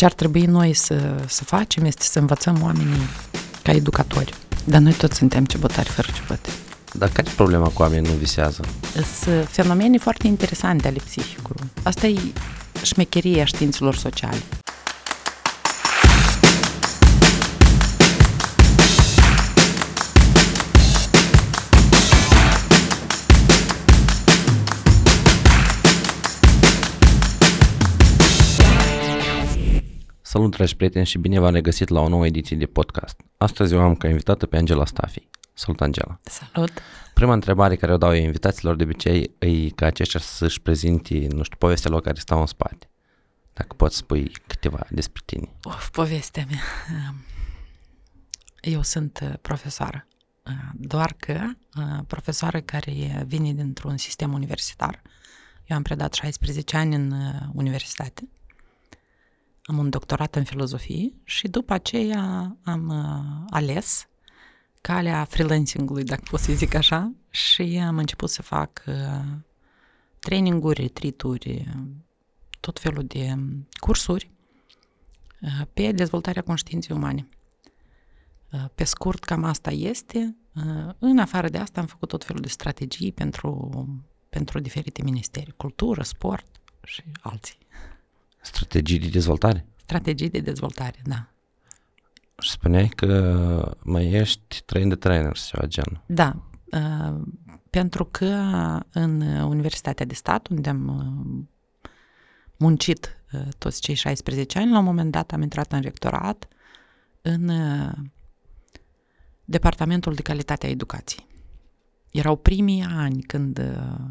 ce ar trebui noi să, să facem este să învățăm oamenii ca educatori. Dar noi toți suntem cebotari fără cebote. Dar care e problema cu oamenii nu visează? Sunt fenomene foarte interesante ale psihicului. Asta e șmecheria științelor sociale. Salut, dragi prieteni, și bine v-am regăsit la o nouă ediție de podcast. Astăzi eu am ca invitată pe Angela Stafi. Salut, Angela! Salut! Prima întrebare care o dau eu invitaților de obicei e ca aceștia să-și prezinte, nu știu, povestea lor care stau în spate. Dacă poți spui câteva despre tine. Of, povestea mea. Eu sunt uh, profesoară, uh, doar că uh, profesoară care vine dintr-un sistem universitar. Eu am predat 16 ani în universitate am un doctorat în filozofie și după aceea am uh, ales calea freelancing-ului, dacă pot să zic așa, și am început să fac uh, traininguri, retreat-uri, tot felul de cursuri uh, pe dezvoltarea conștiinței umane. Uh, pe scurt, cam asta este. Uh, în afară de asta am făcut tot felul de strategii pentru, pentru diferite ministeri, cultură, sport și alții. Strategii de dezvoltare? Strategii de dezvoltare, da. Și spuneai că mai ești train de trainer sau gen. Da, uh, pentru că în Universitatea de Stat, unde am uh, muncit uh, toți cei 16 ani, la un moment dat am intrat în rectorat în uh, Departamentul de Calitate a Educației. Erau primii ani când uh,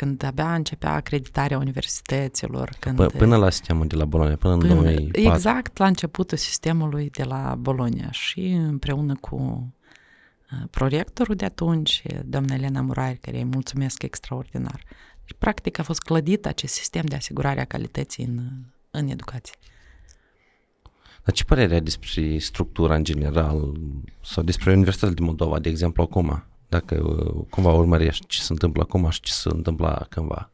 când abia începea acreditarea universităților. Când, P- până la sistemul de la Bologna, până, până în 2004. Exact, la începutul sistemului de la Bologna și împreună cu uh, prorectorul de atunci, doamna Elena Murai, care îi mulțumesc extraordinar. Și practic a fost clădit acest sistem de asigurare a calității în, în educație. Dar ce părere ai despre structura în general sau despre Universitatea din Moldova, de exemplu, acum? Dacă uh, cumva urmărești ce se întâmplă acum și ce se întâmplă cândva?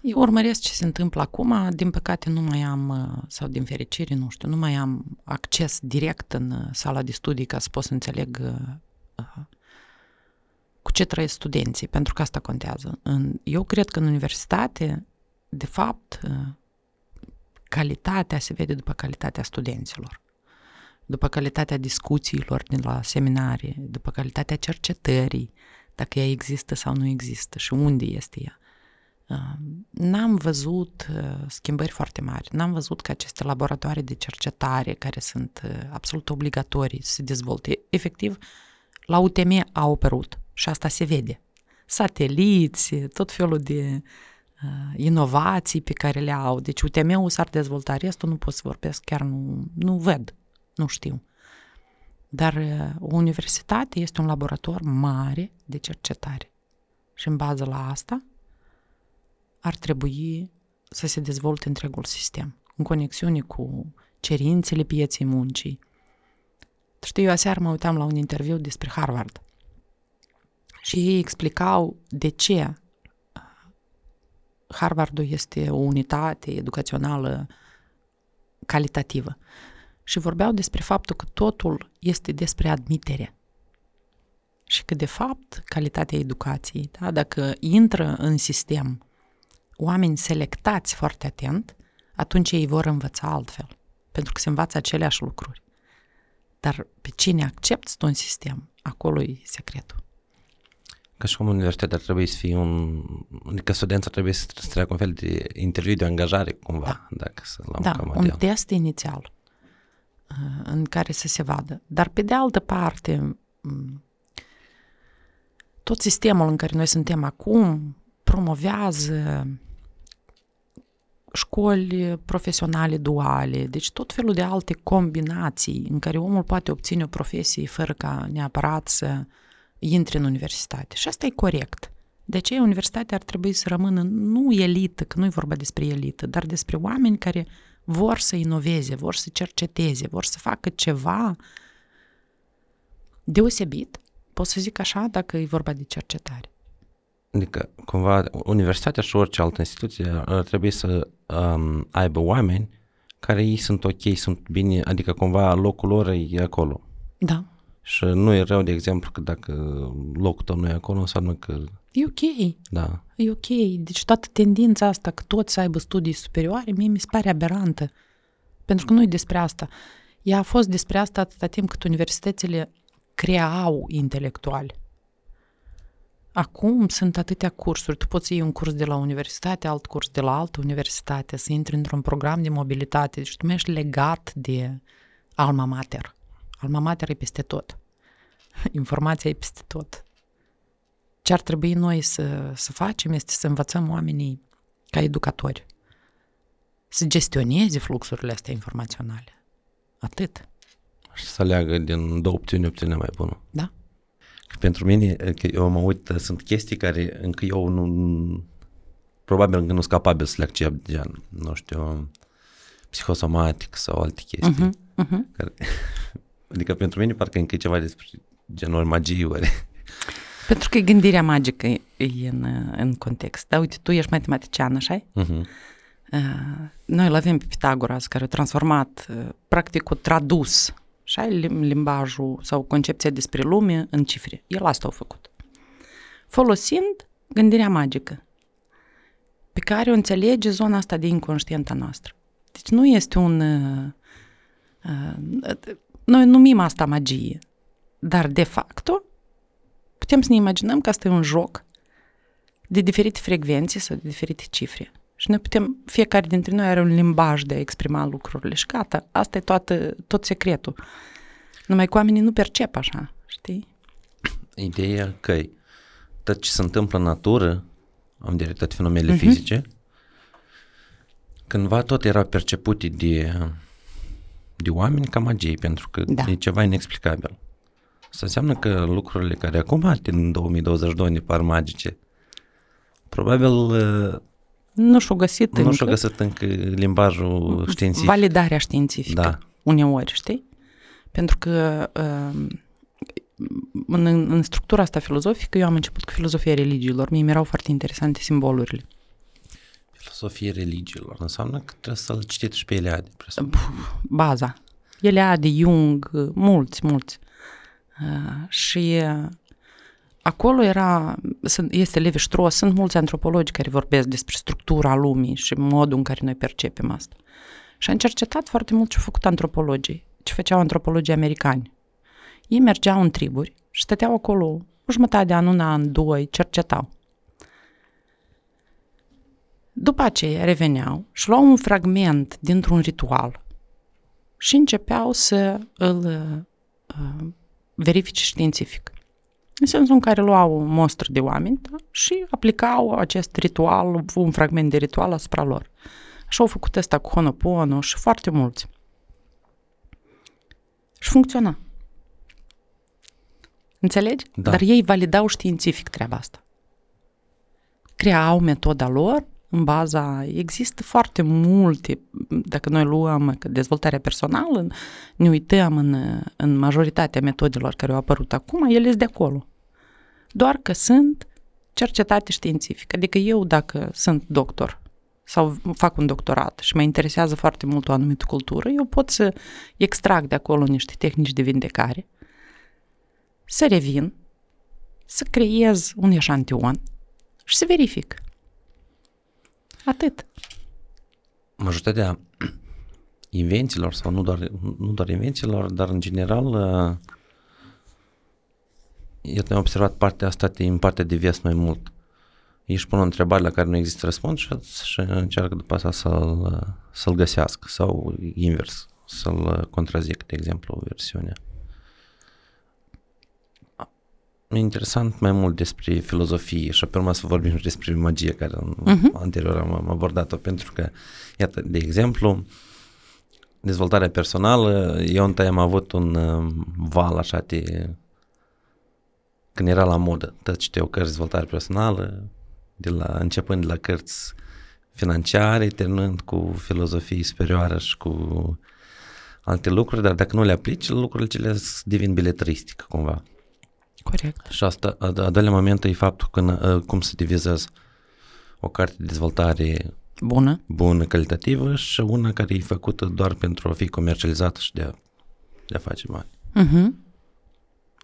Eu urmăresc ce se întâmplă acum, din păcate nu mai am, uh, sau din fericire, nu știu, nu mai am acces direct în uh, sala de studii ca să pot să înțeleg uh, cu ce trăiesc studenții, pentru că asta contează. Eu cred că în universitate, de fapt, calitatea se vede după calitatea studenților după calitatea discuțiilor din la seminarii, după calitatea cercetării, dacă ea există sau nu există și unde este ea. Uh, n-am văzut uh, schimbări foarte mari, n-am văzut că aceste laboratoare de cercetare care sunt uh, absolut obligatorii să se dezvolte, efectiv, la UTM au apărut și asta se vede. Sateliți, tot felul de uh, inovații pe care le au. Deci UTM-ul s-ar dezvolta, restul nu pot să vorbesc, chiar nu, nu văd nu știu. Dar uh, o universitate este un laborator mare de cercetare. Și în bază la asta ar trebui să se dezvolte întregul sistem, în conexiune cu cerințele pieței muncii. Știu, eu aseară mă uitam la un interviu despre Harvard și ei explicau de ce uh, Harvardul este o unitate educațională calitativă și vorbeau despre faptul că totul este despre admitere. Și că, de fapt, calitatea educației, da, dacă intră în sistem oameni selectați foarte atent, atunci ei vor învăța altfel, pentru că se învață aceleași lucruri. Dar pe cine accepti tu în sistem, acolo e secretul. Ca și cum universitatea trebuie să fie un... Adică studența trebuie să treacă un fel de interviu de angajare, cumva, da. dacă să luăm Da, un test inițial. Uh, în care să se vadă. Dar pe de altă parte, tot sistemul în care noi suntem acum promovează școli profesionale duale, deci tot felul de alte combinații în care omul poate obține o profesie fără ca neapărat să intre în universitate. Și asta e corect. De aceea universitatea ar trebui să rămână nu elită, că nu e vorba despre elită, dar despre oameni care vor să inoveze, vor să cerceteze, vor să facă ceva deosebit, pot să zic așa, dacă e vorba de cercetare. Adică, cumva, universitatea și orice altă instituție ar trebui să um, aibă oameni care ei sunt ok, sunt bine, adică cumva locul lor e acolo. Da. Și nu e rău, de exemplu, că dacă locul tău nu e acolo, înseamnă că, E ok. da, E ok. Deci toată tendința asta că toți să aibă studii superioare, mie mi se pare aberantă. Pentru că nu e despre asta. Ea a fost despre asta atâta timp cât universitățile creau intelectuali. Acum sunt atâtea cursuri. Tu poți să iei un curs de la universitate, alt curs de la altă universitate, să intri într-un program de mobilitate. Deci tu mai ești legat de alma mater. Alma mater e peste tot. Informația e peste tot. Ce ar trebui noi să, să facem este să învățăm oamenii ca educatori să gestioneze fluxurile astea informaționale. Atât. și să leagă din două opțiuni opțiunea mai bună. Da? Că pentru mine, că eu mă uit, sunt chestii care încă eu nu, probabil încă nu sunt capabil să le accept, gen, nu știu, psihosomatic sau alte chestii. Uh-huh, uh-huh. Care, adică pentru mine parcă încă e ceva despre genul magie, oare. Pentru că gândirea magică e e în, în context. Da, uite, tu ești matematician, așa Uh-huh. Noi îl avem pe Pitagoras, care a transformat, uh, practic, a tradus așa, lim- limbajul sau concepția despre lume în cifre. El asta a făcut. Folosind gândirea magică, pe care o înțelege zona asta de inconștientă a noastră. Deci nu este un... uh, uh, Noi numim asta magie, dar de facto putem să ne imaginăm că asta e un joc de diferite frecvențe sau de diferite cifre. Și noi putem, fiecare dintre noi are un limbaj de a exprima lucrurile și gata, asta e toată, tot secretul. Numai că oamenii nu percep așa, știi? Ideea că tot ce se întâmplă în natură, am dire toate fenomenele uh-huh. fizice, cândva tot erau percepute de, de oameni ca magie, pentru că Da. e ceva inexplicabil. Asta înseamnă că lucrurile care acum, din 2022, ne par magice, probabil uh, Nu și-o găsit nu încă și-au găsit încă limbajul științific. validarea științifică Da. uneori, știi? Pentru că um, în, în structura asta filozofică, eu am început cu filozofia religiilor. Mie mi-erau foarte interesante simbolurile. Filosofie religiilor înseamnă că trebuie să-l citiți și pe Eliade. presupun. baza. Eliade, Jung, mulți, mulți. Uh, și uh, acolo era, sunt, este Levi Strauss, sunt mulți antropologi care vorbesc despre structura lumii și modul în care noi percepem asta. Și am cercetat foarte mult ce au făcut antropologii, ce făceau antropologii americani. Ei mergeau în triburi și stăteau acolo o jumătate de an, un an, doi, cercetau. După aceea reveneau și luau un fragment dintr-un ritual și începeau să îl uh, verifice științific. În sensul în care luau o mostră de oameni da? și aplicau acest ritual, un fragment de ritual asupra lor. Așa au făcut asta cu Honopono și foarte mulți. Și funcționa. Înțelegi? Da. Dar ei validau științific treaba asta. Creau metoda lor în baza... Există foarte multe, dacă noi luăm că dezvoltarea personală, ne uităm în, în majoritatea metodelor care au apărut acum, ele sunt de acolo. Doar că sunt cercetate științific. Adică eu, dacă sunt doctor sau fac un doctorat și mă interesează foarte mult o anumită cultură, eu pot să extrag de acolo niște tehnici de vindecare, să revin, să creez un eșantion și să verific. Atât. majoritatea invențiilor, sau nu doar, nu doar invențiilor, dar în general, uh, eu am observat partea asta din partea de viață mai mult. Ei își pun o întrebare la care nu există răspuns și, și încearcă după asta să-l, să-l găsească sau invers, să-l contrazic, de exemplu, versiunea. E interesant mai mult despre filozofie și pe urmă să vorbim și despre magie care uh-huh. anterior am, am abordat-o pentru că, iată, de exemplu, dezvoltarea personală, eu întâi am avut un uh, val așa de când era la modă, tot citeau cărți dezvoltare personală, de la, începând de la cărți financiare, terminând cu filozofie superioară și cu alte lucruri, dar dacă nu le aplici, lucrurile cele devin beletristică cumva. Corect. Și asta, a, a doilea moment e faptul că, uh, cum se divizează o carte de dezvoltare Bună. bună, calitativă și una care e făcută doar pentru a fi comercializată și de a, de a face bani. Uh-huh.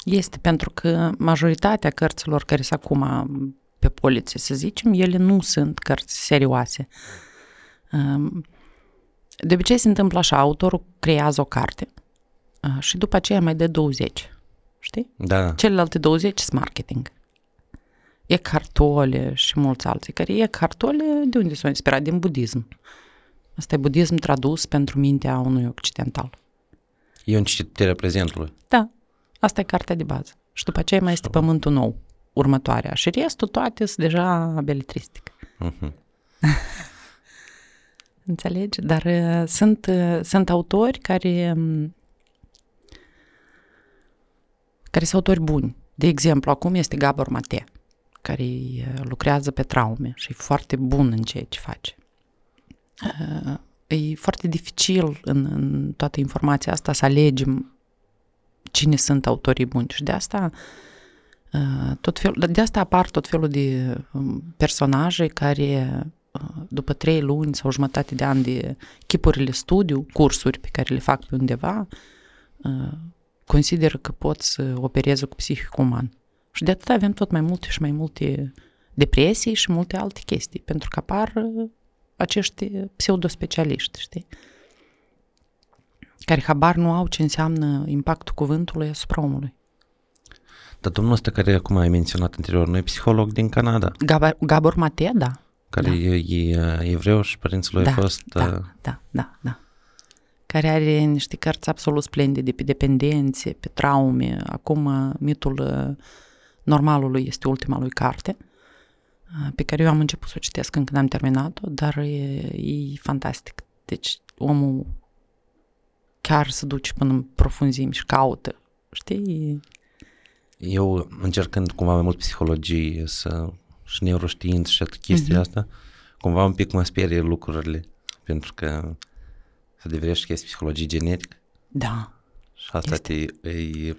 Este pentru că majoritatea cărților care sunt acum pe poliție, să zicem, ele nu sunt cărți serioase. Um, de obicei se întâmplă așa, autorul creează o carte uh, și după aceea mai dă 20, știi? Da, Celelalte 20 sunt marketing. Eckhart Tolle și mulți alții, care Eckhart Tolle de unde s-au inspirat? Din budism. Asta e budism tradus pentru mintea unui occidental. e un citire prezentului. Da, asta e cartea de bază. Și după aceea mai este Pământul Nou, următoarea. Și restul toate sunt deja beletristică. Uh-huh. Înțelegi? Dar uh, sunt, uh, sunt autori care um, care sunt autori buni. De exemplu, acum este Gabor Mate, care uh, lucrează pe traume și e foarte bun în ceea ce face. Uh, E foarte dificil în, în toată informația asta să alegem cine sunt autorii buni și de asta uh, tot fel, de asta apar tot felul de um, personaje care uh, după trei luni sau jumătate de ani de chipurile studiu, cursuri pe care le fac pe undeva, uh, consideră că pot să opereze cu psihicul uman. Și de atât avem tot mai multe și mai multe depresii și multe alte chestii, pentru că apar uh, acești pseudospecialiști, știi? Care habar nu au ce înseamnă impactul cuvântului asupra omului. Dar domnul ăsta care acum ai menționat anterior, nu e psiholog din Canada, Gabor, Gabor Mate, da. care Da. e, e evreu și părinții lui da, a fost... da, uh, da, da, da. Care are niște cărți absolut splendide pe dependențe, pe traume. Acum, uh, mitul uh, normalului este ultima lui carte, uh, pe care eu am început să o citesc încă n-am terminat-o, dar e, e fantastic. Deci, omul chiar se duce până în profunzimi și caută, știi? Eu, încercând cumva mai mult psihologie să, și neuroștiință și toată chestia Mhm. asta, cumva un pic mă sperie lucrurile, pentru că să deverești că este psihologie genetică Da. și asta te, e,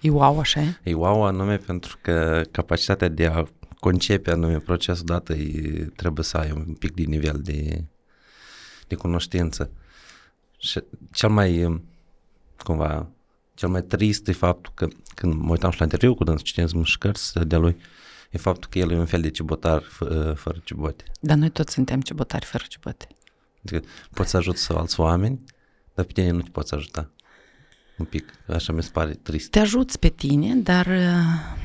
E wow, așa e? e wow anume pentru că capacitatea de a concepe anume procesul dat e, trebuie să ai un pic de nivel de, de cunoștință. Și cel mai, um, cumva, cel mai trist e faptul că când mă uitam și la interviu cu dânsul, citeam și cărți de lui, e faptul că el e un fel de cibotar f- fără cibote. Dar noi toți suntem cebotari fără cibote. Adică poți să ajuți să alți oameni, dar pe tine nu te poți ajuta. Un pic, așa mi se pare trist. Te ajuți pe tine, dar uh,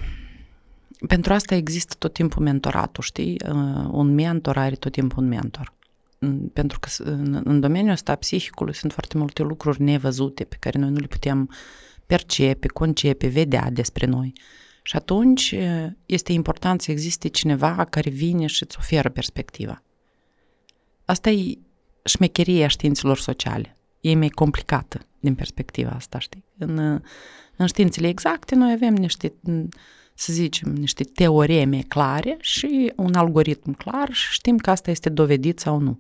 pentru asta există tot timpul mentoratul, știi? Uh, Un mentor are tot timpul un mentor. Mm, Pentru că s- în, în domeniul ăsta psihicului sunt foarte multe lucruri nevăzute pe care noi nu le putem percepe, concepe, vedea despre noi. Și atunci uh, este important să existe cineva care vine și îți oferă perspectiva. Asta e șmecheria științelor sociale. E mai complicată din perspectiva asta, știi? În, uh, în științele exacte noi avem niște, m, să zicem, niște teoreme clare și un algoritm clar și știm că asta este dovedit sau nu.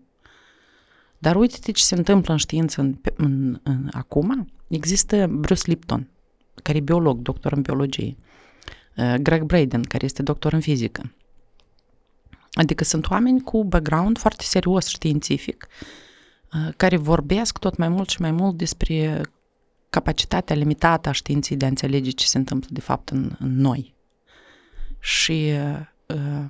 Dar uite-te ce se întâmplă în știință în, în, în, acum. Există Bruce Lipton, care e biolog, doctor în biologie. Uh, Greg Braden, care este doctor în fizică. Adică sunt oameni cu background foarte serios științific, uh, care vorbesc tot mai mult și mai mult despre capacitatea limitată a științei de a înțelege ce se întâmplă de fapt în, în noi. Și uh,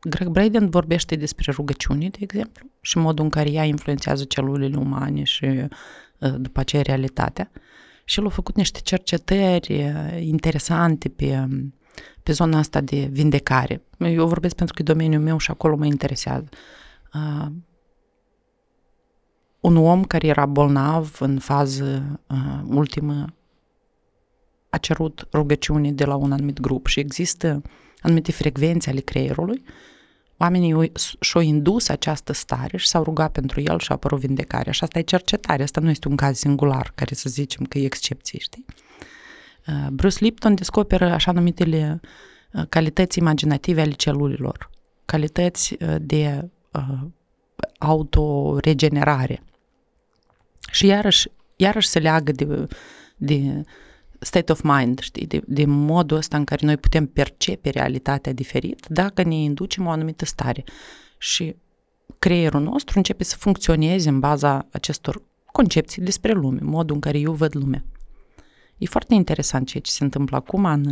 Greg Braden vorbește despre rugăciuni, de exemplu, și modul în care ea influențează celulele umane și uh, după aceea realitatea. Și el a făcut niște cercetări uh, interesante pe, pe zona asta de vindecare. Eu vorbesc pentru că e domeniul meu și acolo mă interesează. Uh, un om care era bolnav în fază uh, ultimă a cerut rugăciune de la un anumit grup și există anumite frecvențe ale creierului. Oamenii i- și-au indus această stare și s-au rugat pentru el și a apărut vindecarea. Și asta e cercetare, asta nu este un caz singular, care să zicem că e excepție, știi? Uh, Bruce Lipton descoperă așa numitele uh, calități imaginative ale celulelor, calități uh, de uh, autoregenerare. Și iarăși, iarăși se leagă de, de state of mind, știi, de, de modul ăsta în care noi putem percepe realitatea diferit dacă ne inducem o anumită stare. Și creierul nostru începe să funcționeze în baza acestor concepții despre lume, modul în care eu văd lumea. E foarte interesant ceea ce se întâmplă acum în,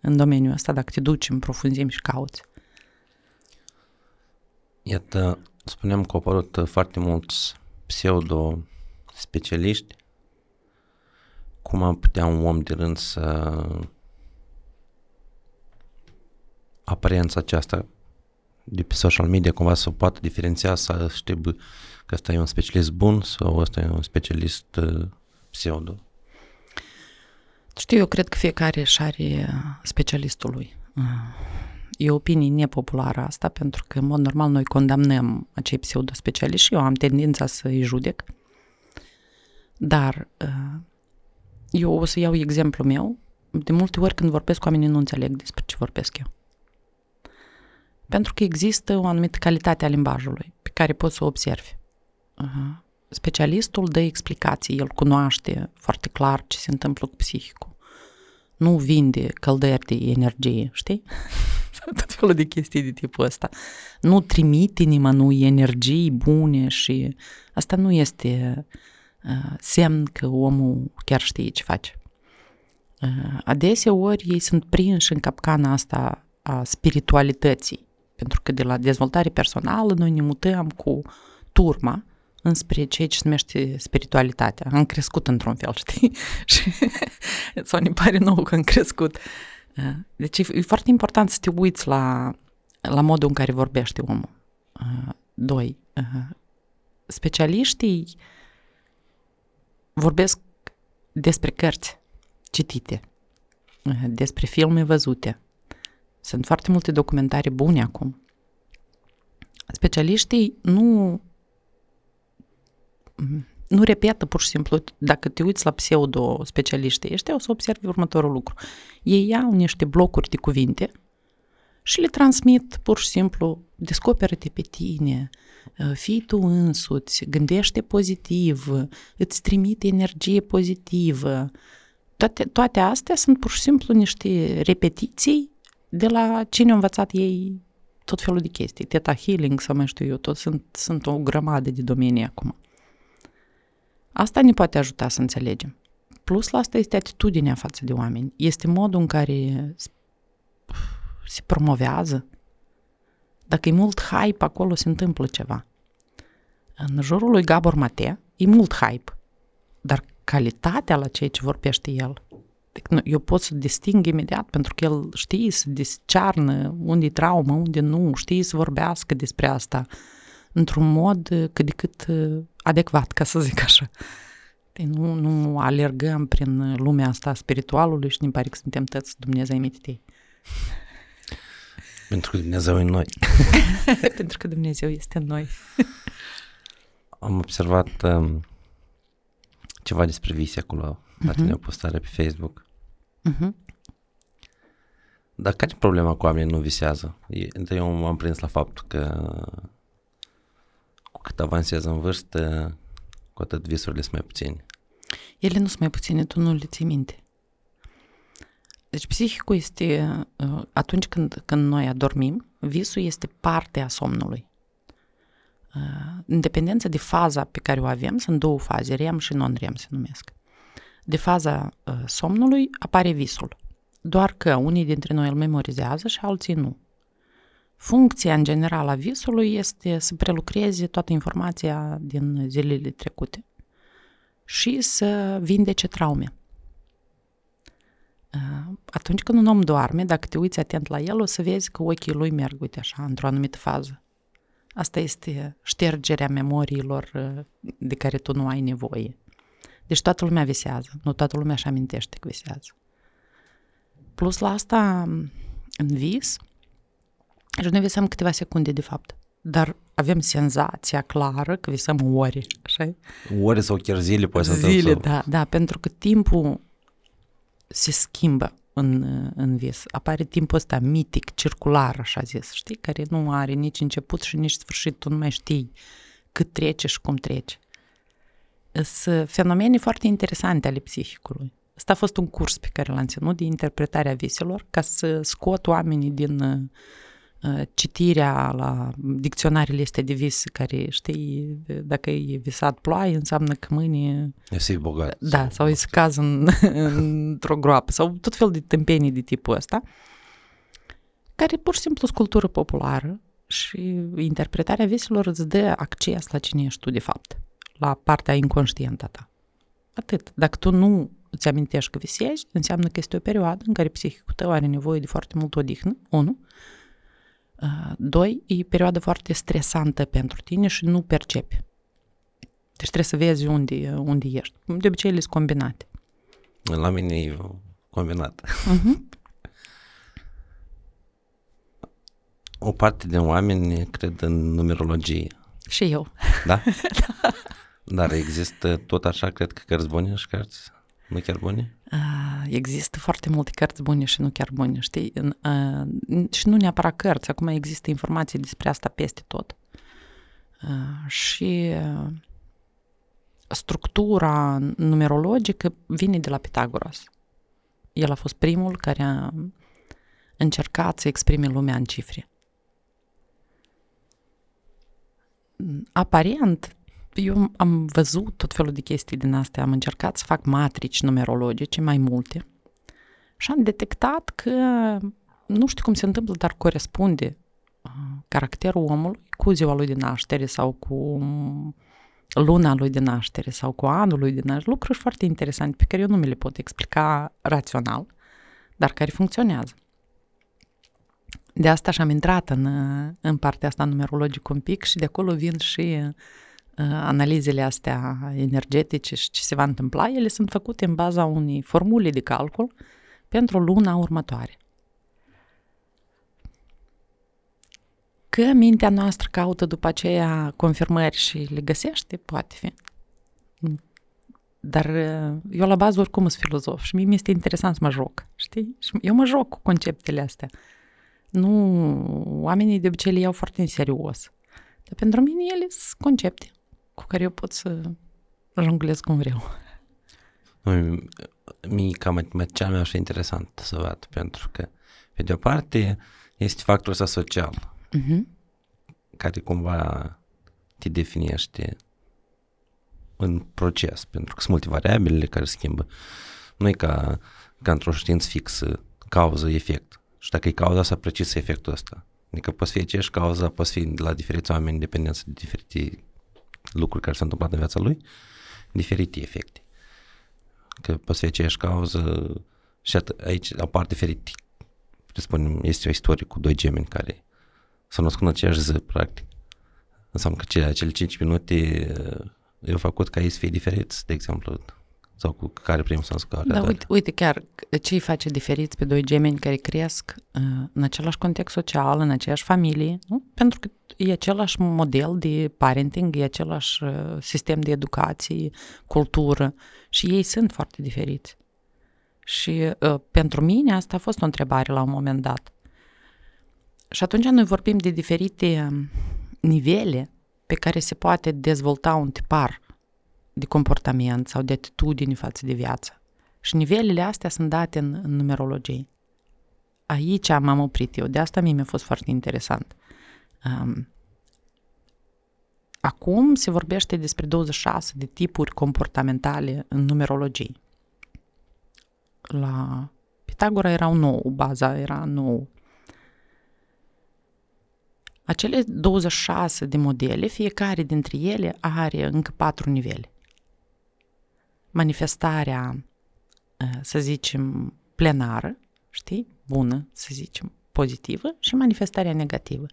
în domeniul ăsta, dacă te duci în profunzime și cauți. Iată, spuneam că au apărut foarte mulți pseudo-specialiști. Cum am putea un om de rând să aparența aceasta de pe social media cumva să poată diferenția, să știe că ăsta e un specialist bun sau ăsta e un specialist uh, pseudo? Știu, eu cred că fiecare își are specialistul lui. Uh, e o opinie nepopulară asta, pentru că, în mod normal, noi condamnăm acei pseudo-specialiști și eu am tendința să îi judec. Dar uh, eu o să iau exemplu meu. De multe ori când vorbesc cu oamenii nu înțeleg despre ce vorbesc eu. Pentru că există o anumită calitate a limbajului pe care poți să o observi. Uh-huh. Specialistul dă explicații, el cunoaște foarte clar ce se întâmplă cu psihicul. Nu vinde căldări de energie, știi? Tot felul de chestii de tipul ăsta. Nu trimite nimănui energii bune și asta nu este uh, semn că omul chiar știe ce face. Uh, adeseori ei sunt prinși în capcana asta a spiritualității pentru că de la dezvoltare personală noi ne mutăm cu turma înspre ceea ce se numește spiritualitatea. Am crescut într-un fel, știi? Și sau ne pare nou că am crescut. Deci e, foarte important să te uiți la, la modul în care vorbește omul. Doi, specialiștii vorbesc despre cărți citite, despre filme văzute, sunt foarte multe documentare bune acum. Specialiștii nu nu repetă pur și simplu, dacă te uiți la pseudo-specialiștii ăștia, o să observi următorul lucru. Ei iau niște blocuri de cuvinte și le transmit pur și simplu, descoperă-te pe tine, fii tu însuți, gândește pozitiv, îți trimite energie pozitivă. Toate, toate astea sunt pur și simplu niște repetiții de la cine au învățat ei tot felul de chestii, Teta Healing sau mai știu eu, tot sunt, sunt o grămadă de domenii acum. Asta ne poate ajuta să înțelegem. Plus la asta este atitudinea față de oameni. Este modul în care se promovează. Dacă e mult hype, acolo se întâmplă ceva. În jurul lui Gabor Mate e mult hype, dar calitatea la ceea ce vorbește el eu pot să disting imediat pentru că el știe să discearnă unde e traumă, unde nu, știe să vorbească despre asta într-un mod cât de cât adecvat, ca să zic așa. Deci nu, nu alergăm prin lumea asta spiritualului și ne pare că suntem toți Dumnezeu mititei. Pentru că Dumnezeu e în noi. Pentru că Dumnezeu este în noi. Am observat um, ceva despre vise acolo, la tine uh-huh. o postare pe Facebook. Uh-huh. Dar care e problema cu oamenii nu visează? Întâi eu m-am prins la faptul că cu cât avansez în vârstă, cu atât visurile sunt mai puține. Ele nu sunt mai puține, tu nu le ții minte. Deci psihicul este, uh, atunci când, când noi adormim, visul este parte a somnului. Uh, în dependență de faza pe care o avem, sunt două faze, REM și non-REM se numesc de faza uh, somnului apare visul. Doar că unii dintre noi îl memorizează și alții nu. Funcția în general a visului este să prelucreze toată informația din zilele trecute și să vindece traume. Uh, atunci când un om doarme, dacă te uiți atent la el, o să vezi că ochii lui merg, uite așa, într-o anumită fază. Asta este ștergerea memoriilor uh, de care tu nu ai nevoie. Deci toată lumea visează, nu toată lumea își amintește că visează. Plus la asta, în vis, și noi visăm câteva secunde, de fapt, dar avem senzația clară că visăm ore, așa Ore sau chiar zile, poate să Zile, da, da, pentru că timpul se schimbă în, în vis. Apare timpul ăsta mitic, circular, așa zis, știi, care nu are nici început și nici sfârșit, tu nu mai știi cât trece și cum trece sunt fenomene foarte interesante ale psihicului. Asta a fost un curs pe care l-am ținut de interpretarea viselor ca să scot oamenii din uh, citirea la dicționarele este de vis care, știi, dacă e visat ploaie, înseamnă că mâine... E să bogat. Da, sau, sau e caz în, într-o groapă, sau tot fel de tâmpenii de tipul ăsta, care pur și simplu sunt cultură populară și interpretarea viselor îți dă acces la cine ești tu, de fapt, la partea inconștientă a ta. Atât. Dacă tu nu îți amintești că visezi, înseamnă că este o perioadă în care psihicul tău are nevoie de foarte mult odihnă, unu. Uh, doi, e perioadă foarte stresantă pentru tine și nu percepi. Deci trebuie să vezi unde, unde ești. De obicei, ele sunt combinate. La mine e combinat. Uh-huh. o parte din oameni cred în numerologie. Și eu. Da? da. Dar există tot așa, cred că cărți bune și cărți nu chiar bune? Uh, există foarte multe cărți bune și nu chiar bune, știi? Uh, și nu neapărat cărți, acum există informații despre asta peste tot. Uh, și uh, structura numerologică vine de la Pitagoras. El a fost primul care a încercat să exprime lumea în cifre. Aparent, eu am văzut tot felul de chestii din astea, am încercat să fac matrici numerologice, mai multe, și am detectat că nu știu cum se întâmplă, dar corespunde uh, caracterul omului cu ziua lui de naștere sau cu luna lui de naștere sau cu anul lui de naștere, lucruri foarte interesante pe care eu nu mi le pot explica rațional, dar care funcționează. De asta și-am intrat în, în partea asta numerologică un pic și de acolo vin și uh, analizele astea energetice și ce se va întâmpla. Ele sunt făcute în baza unei formule de calcul pentru luna următoare. Că mintea noastră caută după aceea confirmări și le găsește, poate fi. Dar uh, eu la bază oricum sunt filozof și mie mi este interesant să mă joc, știi? Și eu mă joc cu conceptele astea nu, oamenii de obicei le iau foarte în serios. Dar pentru mine ele sunt concepte cu care eu pot să jonglez cum vreau. Mie ca matematician mi-a interesant să văd, pentru că, pe de o parte, este factorul ăsta social, uh-huh. care cumva te definește în proces, pentru că sunt multe variabile care schimbă. Nu e ca, ca într-o știință fixă, cauză-efect și dacă e cauza să precisă efectul ăsta. Adică poți fi aceeași cauza, poți fi la diferiți oameni dependență de diferite lucruri care s-au întâmplat în viața lui, diferite efecte. Că poți fi aceeași cauză și at- aici apar diferite, spunem, este o istorie cu doi gemeni care s-au născut în aceeași zi, practic. Înseamnă că cele, cele 5 minute uh, eu făcut ca ei să fie diferiți, de exemplu, sau cu care primul sens cu Da, uite, uite chiar ce îi face diferiți pe doi gemeni care cresc uh, în același context social, în aceeași familie, nu? pentru că e același model de parenting, e același uh, sistem de educație, cultură și ei sunt foarte diferiți. Și uh, pentru mine asta a fost o întrebare la un moment dat. Și atunci noi vorbim de diferite um, nivele pe care se poate dezvolta un tipar de comportament sau de atitudine față de viață. Și nivelele astea sunt date în, în numerologie. Aici m-am oprit eu, de asta mie mi-a fost foarte interesant. Um, acum se vorbește despre 26 de tipuri comportamentale în numerologie. La Pitagora erau nou, baza era nou. Acele 26 de modele, fiecare dintre ele are încă patru nivele manifestarea, să zicem, plenară, știi, bună, să zicem, pozitivă și manifestarea negativă.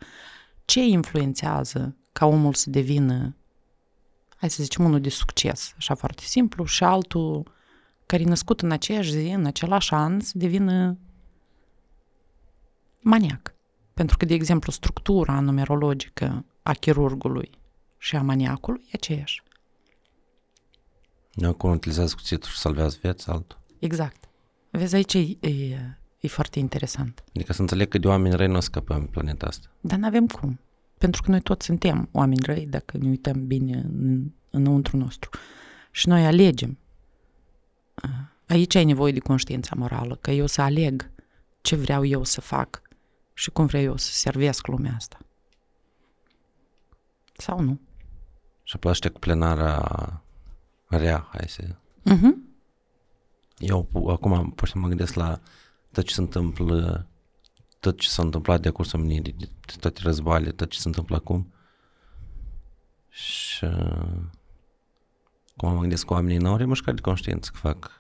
Ce influențează ca omul să devină, hai să zicem, unul de succes, așa foarte simplu, și altul care e născut în aceeași zi, în același an, să devină maniac. Pentru că, de exemplu, structura numerologică a chirurgului și a maniacului e aceeași. Acum utilizează cuțitul și salvează vieți, altul. Exact. Vezi, aici e, e, e foarte interesant. Adică să înțeleg că de oameni răi nu scăpăm pe planeta asta. Dar nu avem cum. Pentru că noi toți suntem oameni răi dacă ne uităm bine în, înăuntru nostru. Și noi alegem. Aici ai nevoie de conștiința morală, că eu să aleg ce vreau eu să fac și cum vreau eu să servesc lumea asta. Sau nu? Și apoi cu plenara rea, hai să... Uh-huh. Eu acum pot să mă gândesc la tot ce se întâmplă, tot ce s-a întâmplat de cursul menirii, de toate războaiele, tot ce se întâmplă acum. Și cum mă gândesc că oamenii n-au remușcat de conștiință că fac.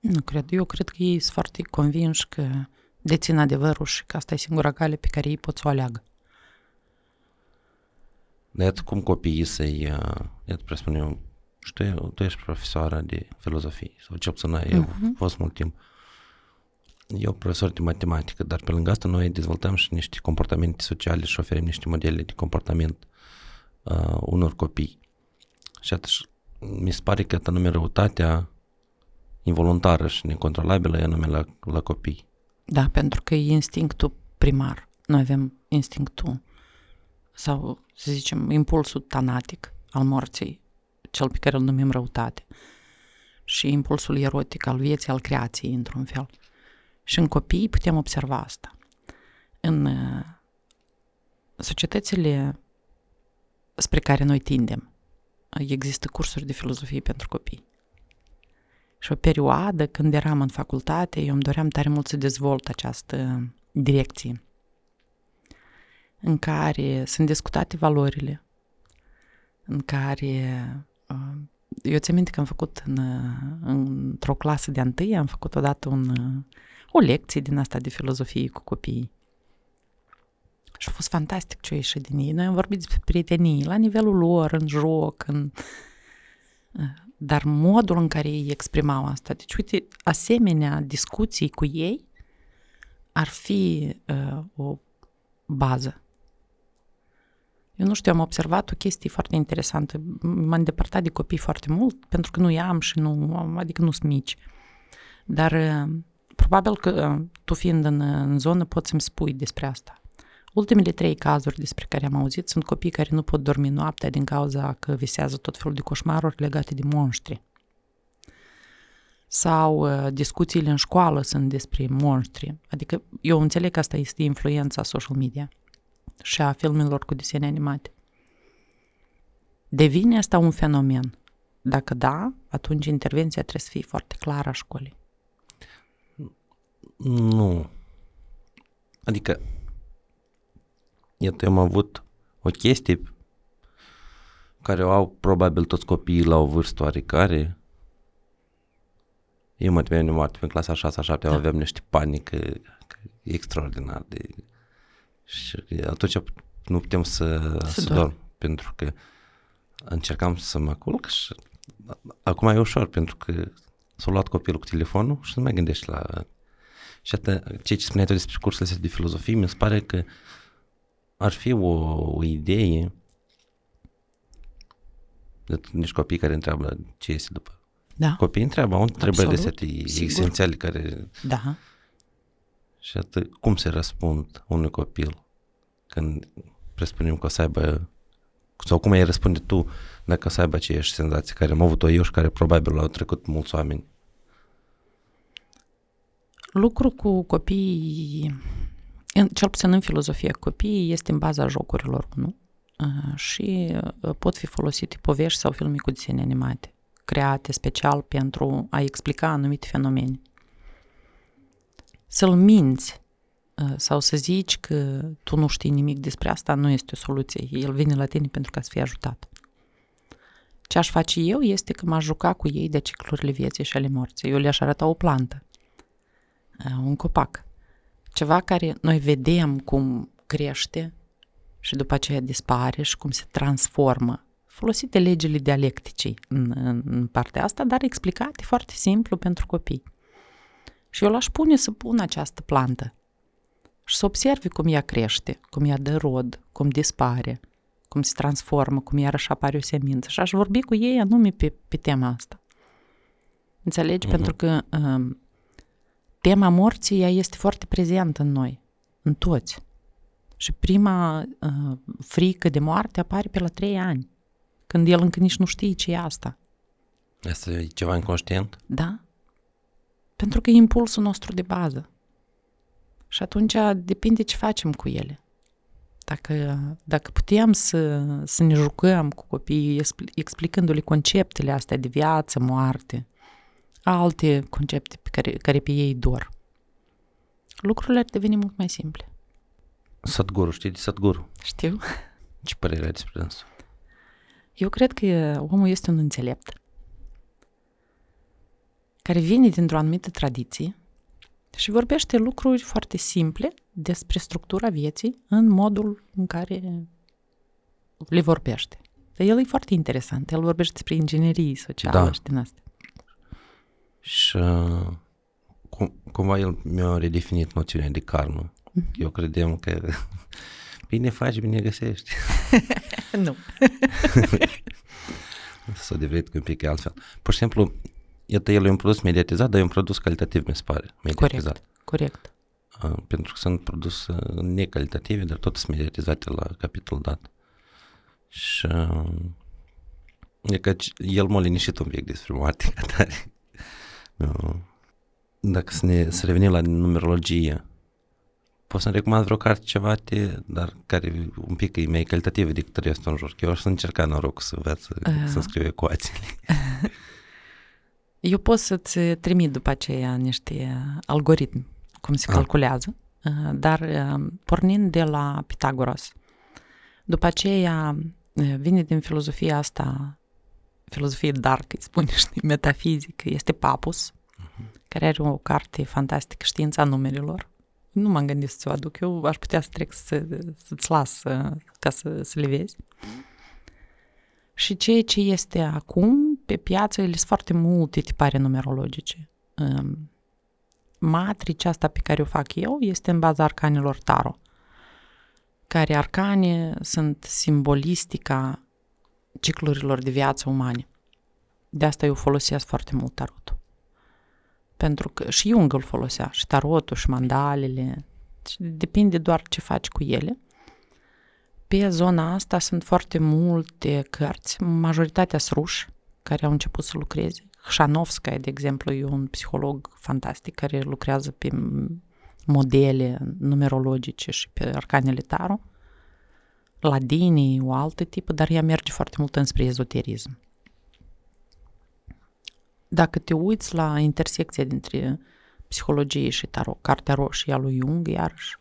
Nu cred. Eu cred că ei sunt foarte convinși că dețin adevărul și că asta e singura cale pe care ei pot să o aleagă. Dar iată cum copiii să-i, iată presupun eu, știu, tu ești profesoară de filozofie, sau ce puțin eu uh-huh. fost mult timp. Eu profesor de matematică, dar pe lângă asta noi dezvoltăm și niște comportamente sociale și oferim niște modele de comportament uh, unor copii. Și atunci mi se pare că anume răutatea involuntară și necontrolabilă e anume la, la copii. Da, pentru că e instinctul primar. Noi avem instinctul sau, să zicem, impulsul tanatic al morții, cel pe care îl numim răutate, și impulsul erotic al vieții, al creației, într-un fel. Și în copii putem observa asta. În uh, societățile spre care noi tindem, există cursuri de filozofie pentru copii. Și o perioadă când eram în facultate, eu îmi doream tare mult să dezvolt această direcție în care sunt discutate valorile, în care uh, eu țin minte că am făcut în, într-o clasă de întâi, am făcut odată un, o lecție din asta de filozofie cu copiii. Și a fost fantastic ce a ieșit din ei. Noi am vorbit despre prietenii, la nivelul lor, în joc, în... dar modul în care ei exprimau asta. Deci, uite, asemenea discuții cu ei ar fi uh, o bază. Eu nu știu, am observat o chestie foarte interesantă. M-am îndepărtat de copii foarte mult, pentru că nu i-am și nu, adică nu sunt mici. Dar uh, probabil că uh, tu fiind în, în zonă poți să-mi spui despre asta. Ultimele trei cazuri despre care am auzit sunt copii care nu pot dormi noaptea din cauza că visează tot felul de coșmaruri legate de monștri. Sau uh, discuțiile în școală sunt despre monștri. Adică eu înțeleg că asta este influența social media și a filmelor cu desene animate. Devine asta un fenomen? Dacă da, atunci intervenția trebuie să fie foarte clară a școlii. Nu. Adică Iată, eu am avut o chestie care o au probabil toți copiii la o vârstă oarecare. Eu mă temeam de moarte în clasa 6 7 da. aveam niște panică extraordinar de... Și atunci nu putem să, să, să dorm, pentru că încercam să mă culc și acum e ușor, pentru că s-a luat copilul cu telefonul și nu mai gândești la... Și atât, ce spuneai tu despre cursurile de filozofie, mi se pare că uh, ar fi o, o idee de nici copii care întreabă ce este după. Da. Copiii întreabă, au întrebări de sete esențiale care... Da. Și atât, cum se răspund unui copil când presupunem că o să aibă sau cum ai răspunde tu dacă o să aibă aceeași senzații care am avut-o eu și care probabil au trecut mulți oameni? Lucru cu copiii în, cel puțin în filozofia copiii, este în baza jocurilor, nu? Și pot fi folosite povești sau filme cu desene animate, create special pentru a explica anumite fenomene. Să-l minți sau să zici că tu nu știi nimic despre asta nu este o soluție. El vine la tine pentru ca să fie ajutat. Ce aș face eu este că m-aș juca cu ei de ciclurile vieții și ale morții. Eu le-aș arăta o plantă, un copac ceva care noi vedem cum crește și după aceea dispare și cum se transformă. Folosite legile dialecticii în, în, în partea asta, dar explicate foarte simplu pentru copii. Și eu l-aș pune să pun această plantă și să observi cum ea crește, cum ea dă rod, cum dispare, cum se transformă, cum iarăși apare o semință. Și aș vorbi cu ei anume pe, pe tema asta. Înțelegi? Uh-huh. Pentru că um, tema morții ea este foarte prezentă în noi, în toți. Și prima uh, frică de moarte apare pe la trei ani, când el încă nici nu știe ce e asta. Asta e ceva inconștient? Da. Pentru că e impulsul nostru de bază. Și atunci depinde ce facem cu ele. Dacă, dacă putem să, să ne jucăm cu copiii explicându-le conceptele astea de viață, moarte, alte concepte pe care, care pe ei dor, lucrurile ar deveni mult mai simple. Sadhguru, știi de Sadhguru? Știu. Ce părere ai despre dânsul? Eu cred că omul este un înțelept care vine dintr-o anumită tradiție și vorbește lucruri foarte simple despre structura vieții în modul în care le vorbește. Dar el e foarte interesant. El vorbește despre inginerie socială Da. și din asta. Și uh, cum, cumva el mi-a redefinit noțiunea de karmă. Eu credeam că bine faci, bine găsești. nu. S-a devenit un pic altfel. Pur și simplu, iată, el e un produs mediatizat, dar e un produs calitativ, mi se pare, mediatizat. Corect. Corect. Uh, pentru că sunt produse necalitative, dar tot sunt mediatizate la capitol dat. Și uh, e că c- el m-a liniștit un pic despre moarte ca tare. Uh, Dacă să, ne, să revenim la numerologie, pot să-mi recomand vreo carte ceva, te, dar care un pic e mai calitativă decât restul în jur. Că eu aș să încerca noroc să învăț Ah. să scriu ecuațiile. Eu pot să-ți trimit după aceea niște algoritmi, cum se Ah. calculează, uh, dar uh, pornind de la Pitagoras. După aceea uh, vine din filozofia asta, filozofie dark, îi spune, știi, metafizică, este Papus, care are o carte fantastică, Știința numerelor. Nu m-am gândit să ți-o aduc, eu aș putea să trec să, să-ți las uh, ca să, să le vezi. Și ceea ce este acum pe piață, ele sunt foarte multe tipare numerologice. Um, Matricea asta pe care o fac eu este în baza arcanelor Taro, care arcane sunt simbolistica ciclurilor de viață umane. De asta eu folosesc foarte mult tarotul. Pentru că și Jung îl folosea, și tarotul, și mandalele. Și depinde doar ce faci cu ele. Pe zona asta sunt foarte multe cărți, majoritatea sunt ruși care au început să lucreze. Hșanovskaya, de exemplu, e un psiholog fantastic care lucrează pe m- modele numerologice și pe arcanele Taro. Ladini, o altă tipă, dar ea merge foarte mult înspre ezoterism. Dacă te uiți la intersecția dintre psihologie și tarot, cartea roșie a lui Jung, iarăși,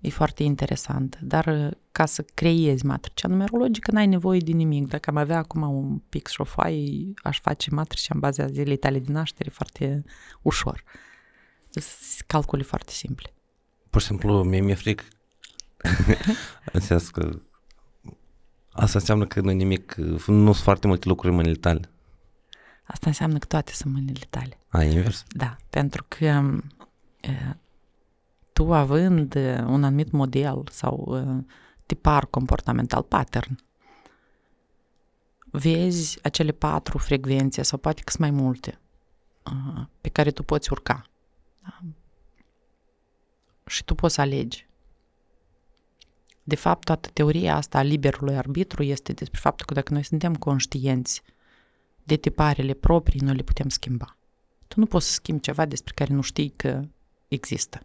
e foarte interesantă. Dar uh, ca să creezi matricea numerologică, n-ai nevoie de nimic. Dacă am avea acum un pix și o foaie, aș face matricea în baza zilei tale de naștere foarte ușor. Sunt calcule foarte simple. Pur și simplu, mie mi-e fric. în sens că asta înseamnă că nu nimic, nu sunt foarte multe lucruri în mâinile tale. Asta înseamnă că toate sunt mâinile tale. A, invers? Da, pentru că e, tu având e, un anumit model sau e, tipar comportamental, pattern, vezi acele patru frecvențe sau poate că sunt mai multe a, pe care tu poți urca. Da? Și tu poți să alegi. De fapt, toată teoria asta a liberului arbitru este despre faptul că dacă noi suntem conștienți de tiparele proprii, noi le putem schimba. Tu nu poți să schimbi ceva despre care nu știi că există.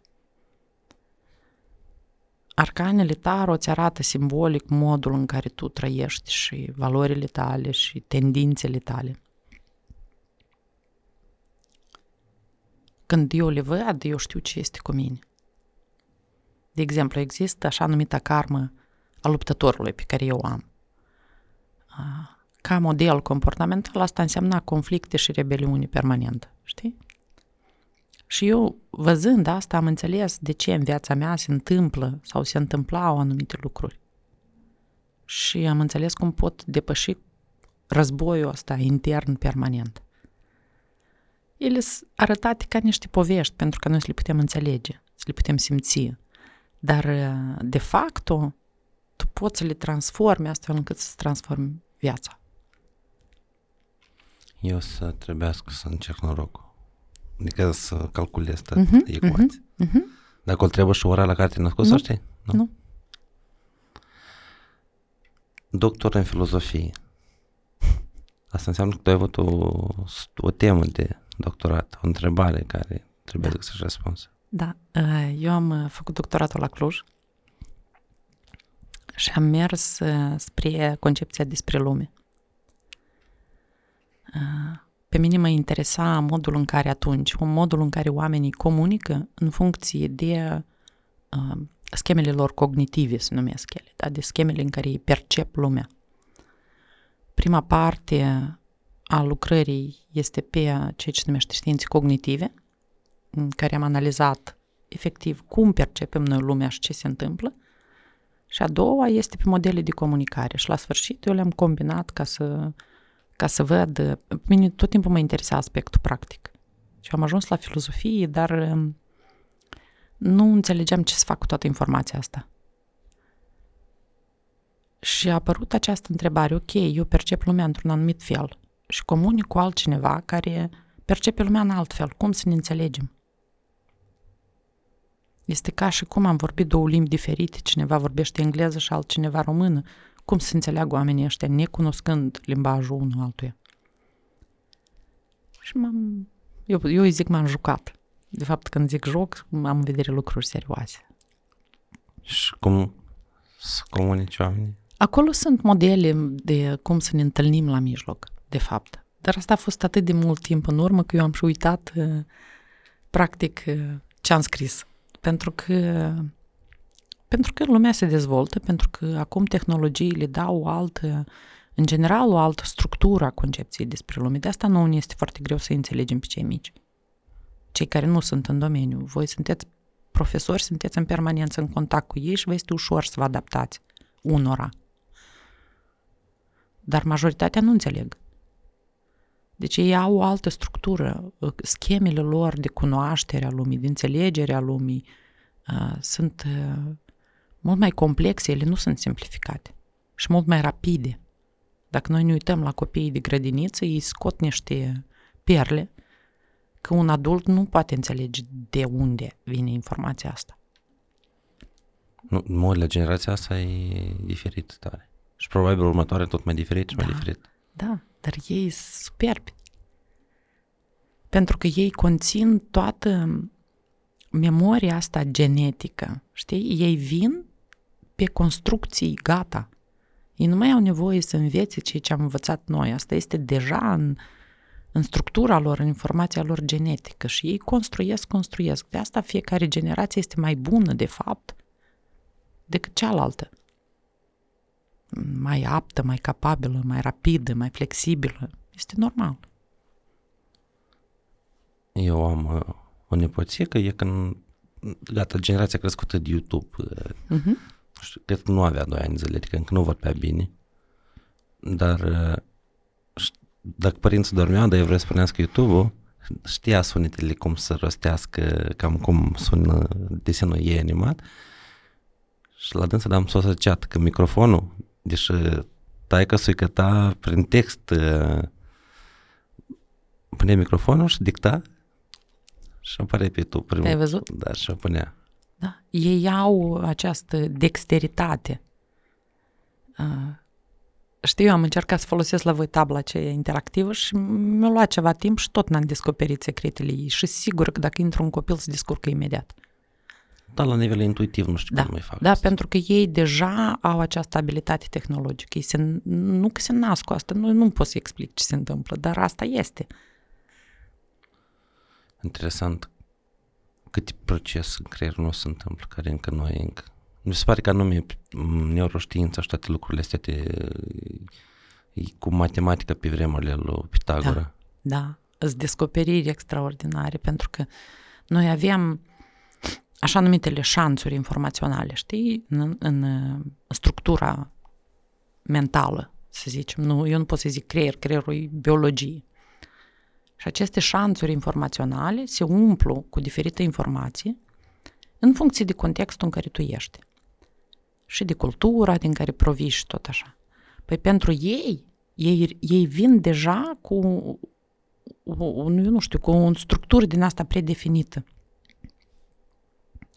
Arcanele taro îți arată simbolic modul în care tu trăiești și valorile tale și tendințele tale. Când eu le văd, eu știu ce este cu mine. De exemplu, există așa numita karmă a luptătorului pe care eu o am. Ca model comportamental, asta înseamnă conflicte și rebeliuni permanentă, știi? Și eu, văzând asta, am înțeles de ce în viața mea se întâmplă sau se întâmplau anumite lucruri. Și am înțeles cum pot depăși războiul ăsta intern permanent. Ele sunt arătate ca niște povești pentru că noi să le putem înțelege, să le putem simți. Dar, de facto, tu poți să le transformi astfel încât să transformi viața. Eu să trebuiască să încerc norocul. Adică să calculez tot Mhm, ecuații. Mhm. Dacă îl trebuie și ora la care te născut, să Nu. știi? Nu. Doctor în filozofie. Asta înseamnă că tu ai avut o, o temă de doctorat, o întrebare care trebuie să-și răspuns. Da, uh, eu am uh, făcut doctoratul la Cluj și am mers uh, spre concepția despre lume. Pe mine mă interesa modul în care atunci, modul în care oamenii comunică în funcție de schemele lor cognitive, se numesc ele, da? de schemele în care ei percep lumea. Prima parte a lucrării este pe ceea ce se numește științe cognitive, în care am analizat efectiv cum percepem noi lumea și ce se întâmplă. Și a doua este pe modele de comunicare. Și la sfârșit eu le-am combinat ca să, ca să văd... Pe mine tot timpul mă interesa aspectul practic. Și am ajuns la filozofie, dar um, nu înțelegeam ce să fac cu toată informația asta. Și a apărut această întrebare, ok, eu percep lumea într-un anumit fel și comunic cu altcineva care percepe lumea în alt fel. Cum să ne înțelegem? Este ca și cum am vorbit două limbi diferite, cineva vorbește engleză și altcineva română. Cum să înțeleagă oamenii ăștia necunoscând limbajul unul altuia? Și m-am... Eu, eu îi zic m-am jucat. De fapt, când zic joc, am în vedere lucruri serioase. Și cum să comunici oamenii? Acolo sunt modele de cum să ne întâlnim la mijloc, de fapt. Dar asta a fost atât de mult timp în urmă că eu am și uitat, uh, practic, uh, ce am scris. Pentru că pentru că lumea se dezvoltă, pentru că acum tehnologiile dau o altă, în general, o altă structură a concepției despre lume. De asta nu ne este foarte greu să înțelegem pe cei mici. Cei care nu sunt în domeniu. Voi sunteți profesori, sunteți în permanență în contact cu ei și vă este ușor să vă adaptați unora. Dar majoritatea nu înțeleg. Deci ei au o altă structură. Schemele lor de cunoaștere a lumii, de înțelegere a lumii, uh, sunt uh, mult mai complexe, ele nu sunt simplificate și mult mai rapide. Dacă noi ne uităm la copiii de grădiniță, ei scot niște perle că un adult nu poate înțelege de unde vine informația asta. Nu, mod la generația asta e diferit tare. Și probabil următoare tot mai diferit și da, mai diferit. Da, dar ei sunt superbi. Pentru că ei conțin toată memoria asta genetică, știi? Ei vin pe construcții gata. Ei nu mai au nevoie să învețe ceea ce am învățat noi. Asta este deja în, în structura lor, în informația lor genetică și ei construiesc, construiesc. De asta fiecare generație este mai bună, de fapt, decât cealaltă. Mai aptă, mai capabilă, mai rapidă, mai flexibilă. Este normal. Eu am uh, o nepoție că e când, gata, generația crescută de YouTube, uh-huh. Știu, cred că nu avea 2 ani zile, adică încă nu văd prea bine, dar uh, dacă părinții dormeau, dar eu vreau să spunească YouTube-ul, știa sunetele cum să rostească, cam cum sună desenul ei animat și la dânsă am asociat că microfonul, deși taică că ta prin text uh, pune microfonul și dicta și apare pe tu primul. Ai văzut? Da, și o punea. Da. Ei au această dexteritate. Uh, știu, eu am încercat să folosesc la voi tabla aceea interactivă și mi-a luat ceva timp și tot n-am descoperit secretele ei. Și sigur că dacă intru un copil se descurcă imediat. Da, la nivel intuitiv nu știu da. cum mai fac Da, asta. pentru că ei deja au această abilitate tehnologică. Ei se, nu că se nasc cu asta, nu, nu pot să explic ce se întâmplă, dar asta este. Uh, interesant câte proces în creierul nostru se întâmplă, care încă noi încă. Mi se pare că anume neuroștiința și toate lucrurile astea te, e cu matematica pe vremurile lui Pitagora. Da, da. Îți descoperiri extraordinare, pentru că noi avem așa numitele șanțuri informaționale, știi, în, în, în structura mentală, să zicem. Nu, eu nu pot să zic creier, creierul e biologie. Și aceste șanțuri informaționale se umplu cu diferite informații în funcție de contextul în care tu ești. Și de cultura din care provii și tot așa. Păi pentru ei, ei, ei vin deja cu, un, eu nu știu, cu o structură din asta predefinită.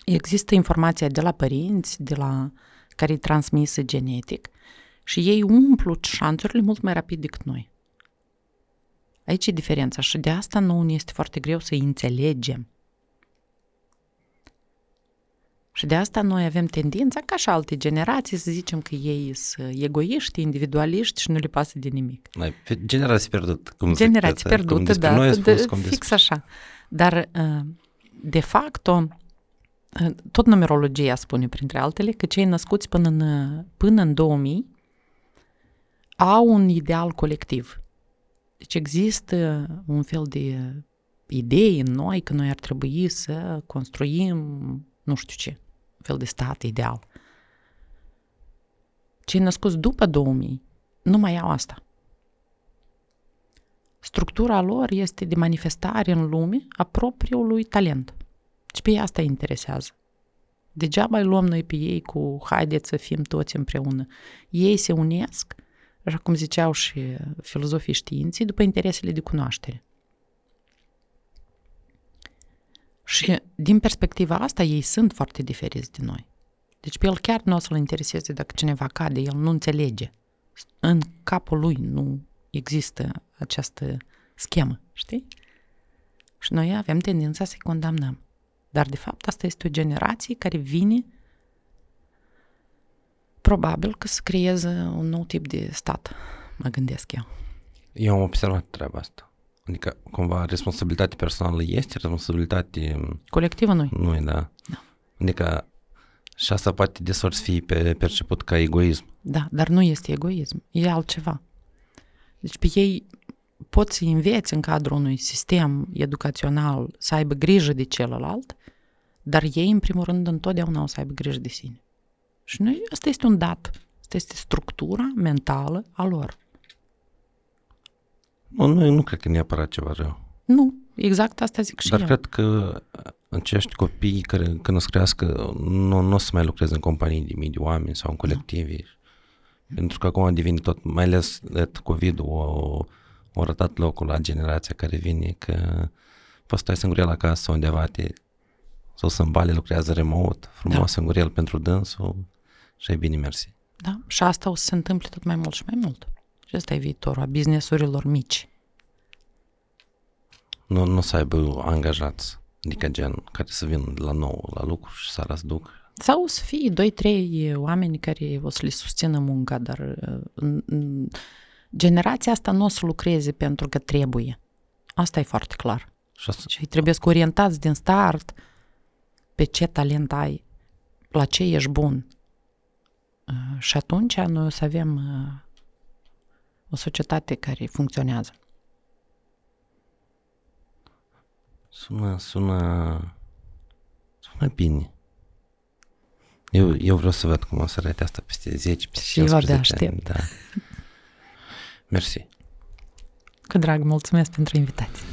Există informația de la părinți, de la care e transmisă genetic și ei umplu șanțurile mult mai rapid decât noi. Aici e diferența și de asta nu ne este foarte greu să înțelegem. Și de asta noi avem tendința, ca și alte generații, să zicem că ei sunt egoiști, individualiști și nu le pasă de nimic. Generație pierdută. Cum generație pierdută, da, noi spus, de, cum fix așa. Dar, uh, de fapt, uh, tot numerologia spune, printre altele, că cei născuți până în, până în 2000 au un ideal colectiv. Deci există un fel de idei în noi că noi ar trebui să construim nu știu ce fel de stat ideal. Cei născuți după 2000 nu mai au asta. Structura lor este de manifestare în lume a propriului talent. Și pe ei asta interesează. Degeaba îi luăm noi pe ei cu haideți să fim toți împreună. Ei se unesc, așa cum ziceau și filozofii științii, după interesele de cunoaștere. Și din perspectiva asta, ei sunt foarte diferiți de noi. Deci pe el chiar nu o să-l intereseze dacă cineva cade, el nu înțelege. În capul lui nu există această schemă, știi? Și noi avem tendința să-i condamnăm. Dar, de fapt, asta este o generație care vine probabil că să creeze un nou tip de stat, mă gândesc eu. Eu am observat treaba asta. Adică, cumva, responsabilitate personală este, responsabilitate... Colectivă nu Nu da. da. Adică, și asta poate desor să fie pe, perceput ca egoism. Da, dar nu este egoism, e altceva. Deci pe ei pot să înveți în cadrul unui sistem educațional să aibă grijă de celălalt, dar ei, în primul rând, întotdeauna o să aibă grijă de sine. Și noi, asta este un dat. Asta este structura mentală a lor. Nu, nu, nu cred că neapărat ceva rău. Nu, exact asta zic și Dar eu. cred că acești copii care când o să crească nu, nu o să mai lucreze în companii de mii de oameni sau în colective. Da. Pentru că acum devine tot, mai ales de COVID, o, o rătat locul la generația care vine că poți stai singurel acasă undeva te, sau să bale lucrează remote, frumos da. singurel pentru dânsul și e bine mersi. Da, și asta o să se întâmple tot mai mult și mai mult. Și ăsta e viitorul a businessurilor mici. Nu, nu să aibă angajați, adică gen, care să vină la nou la lucru și să răsduc. Sau să fie doi, trei oameni care o să le susțină munca, dar generația asta nu o să lucreze pentru că trebuie. Asta e foarte clar. Și, asta... și trebuie să orientați din start pe ce talent ai, la ce ești bun. Și atunci noi o să avem o societate care funcționează. Sună, sună, sună bine. Eu, eu vreau să văd cum o să arate asta peste 10, peste Și eu de aștept. Da. Mersi. Cu drag, mulțumesc pentru invitație.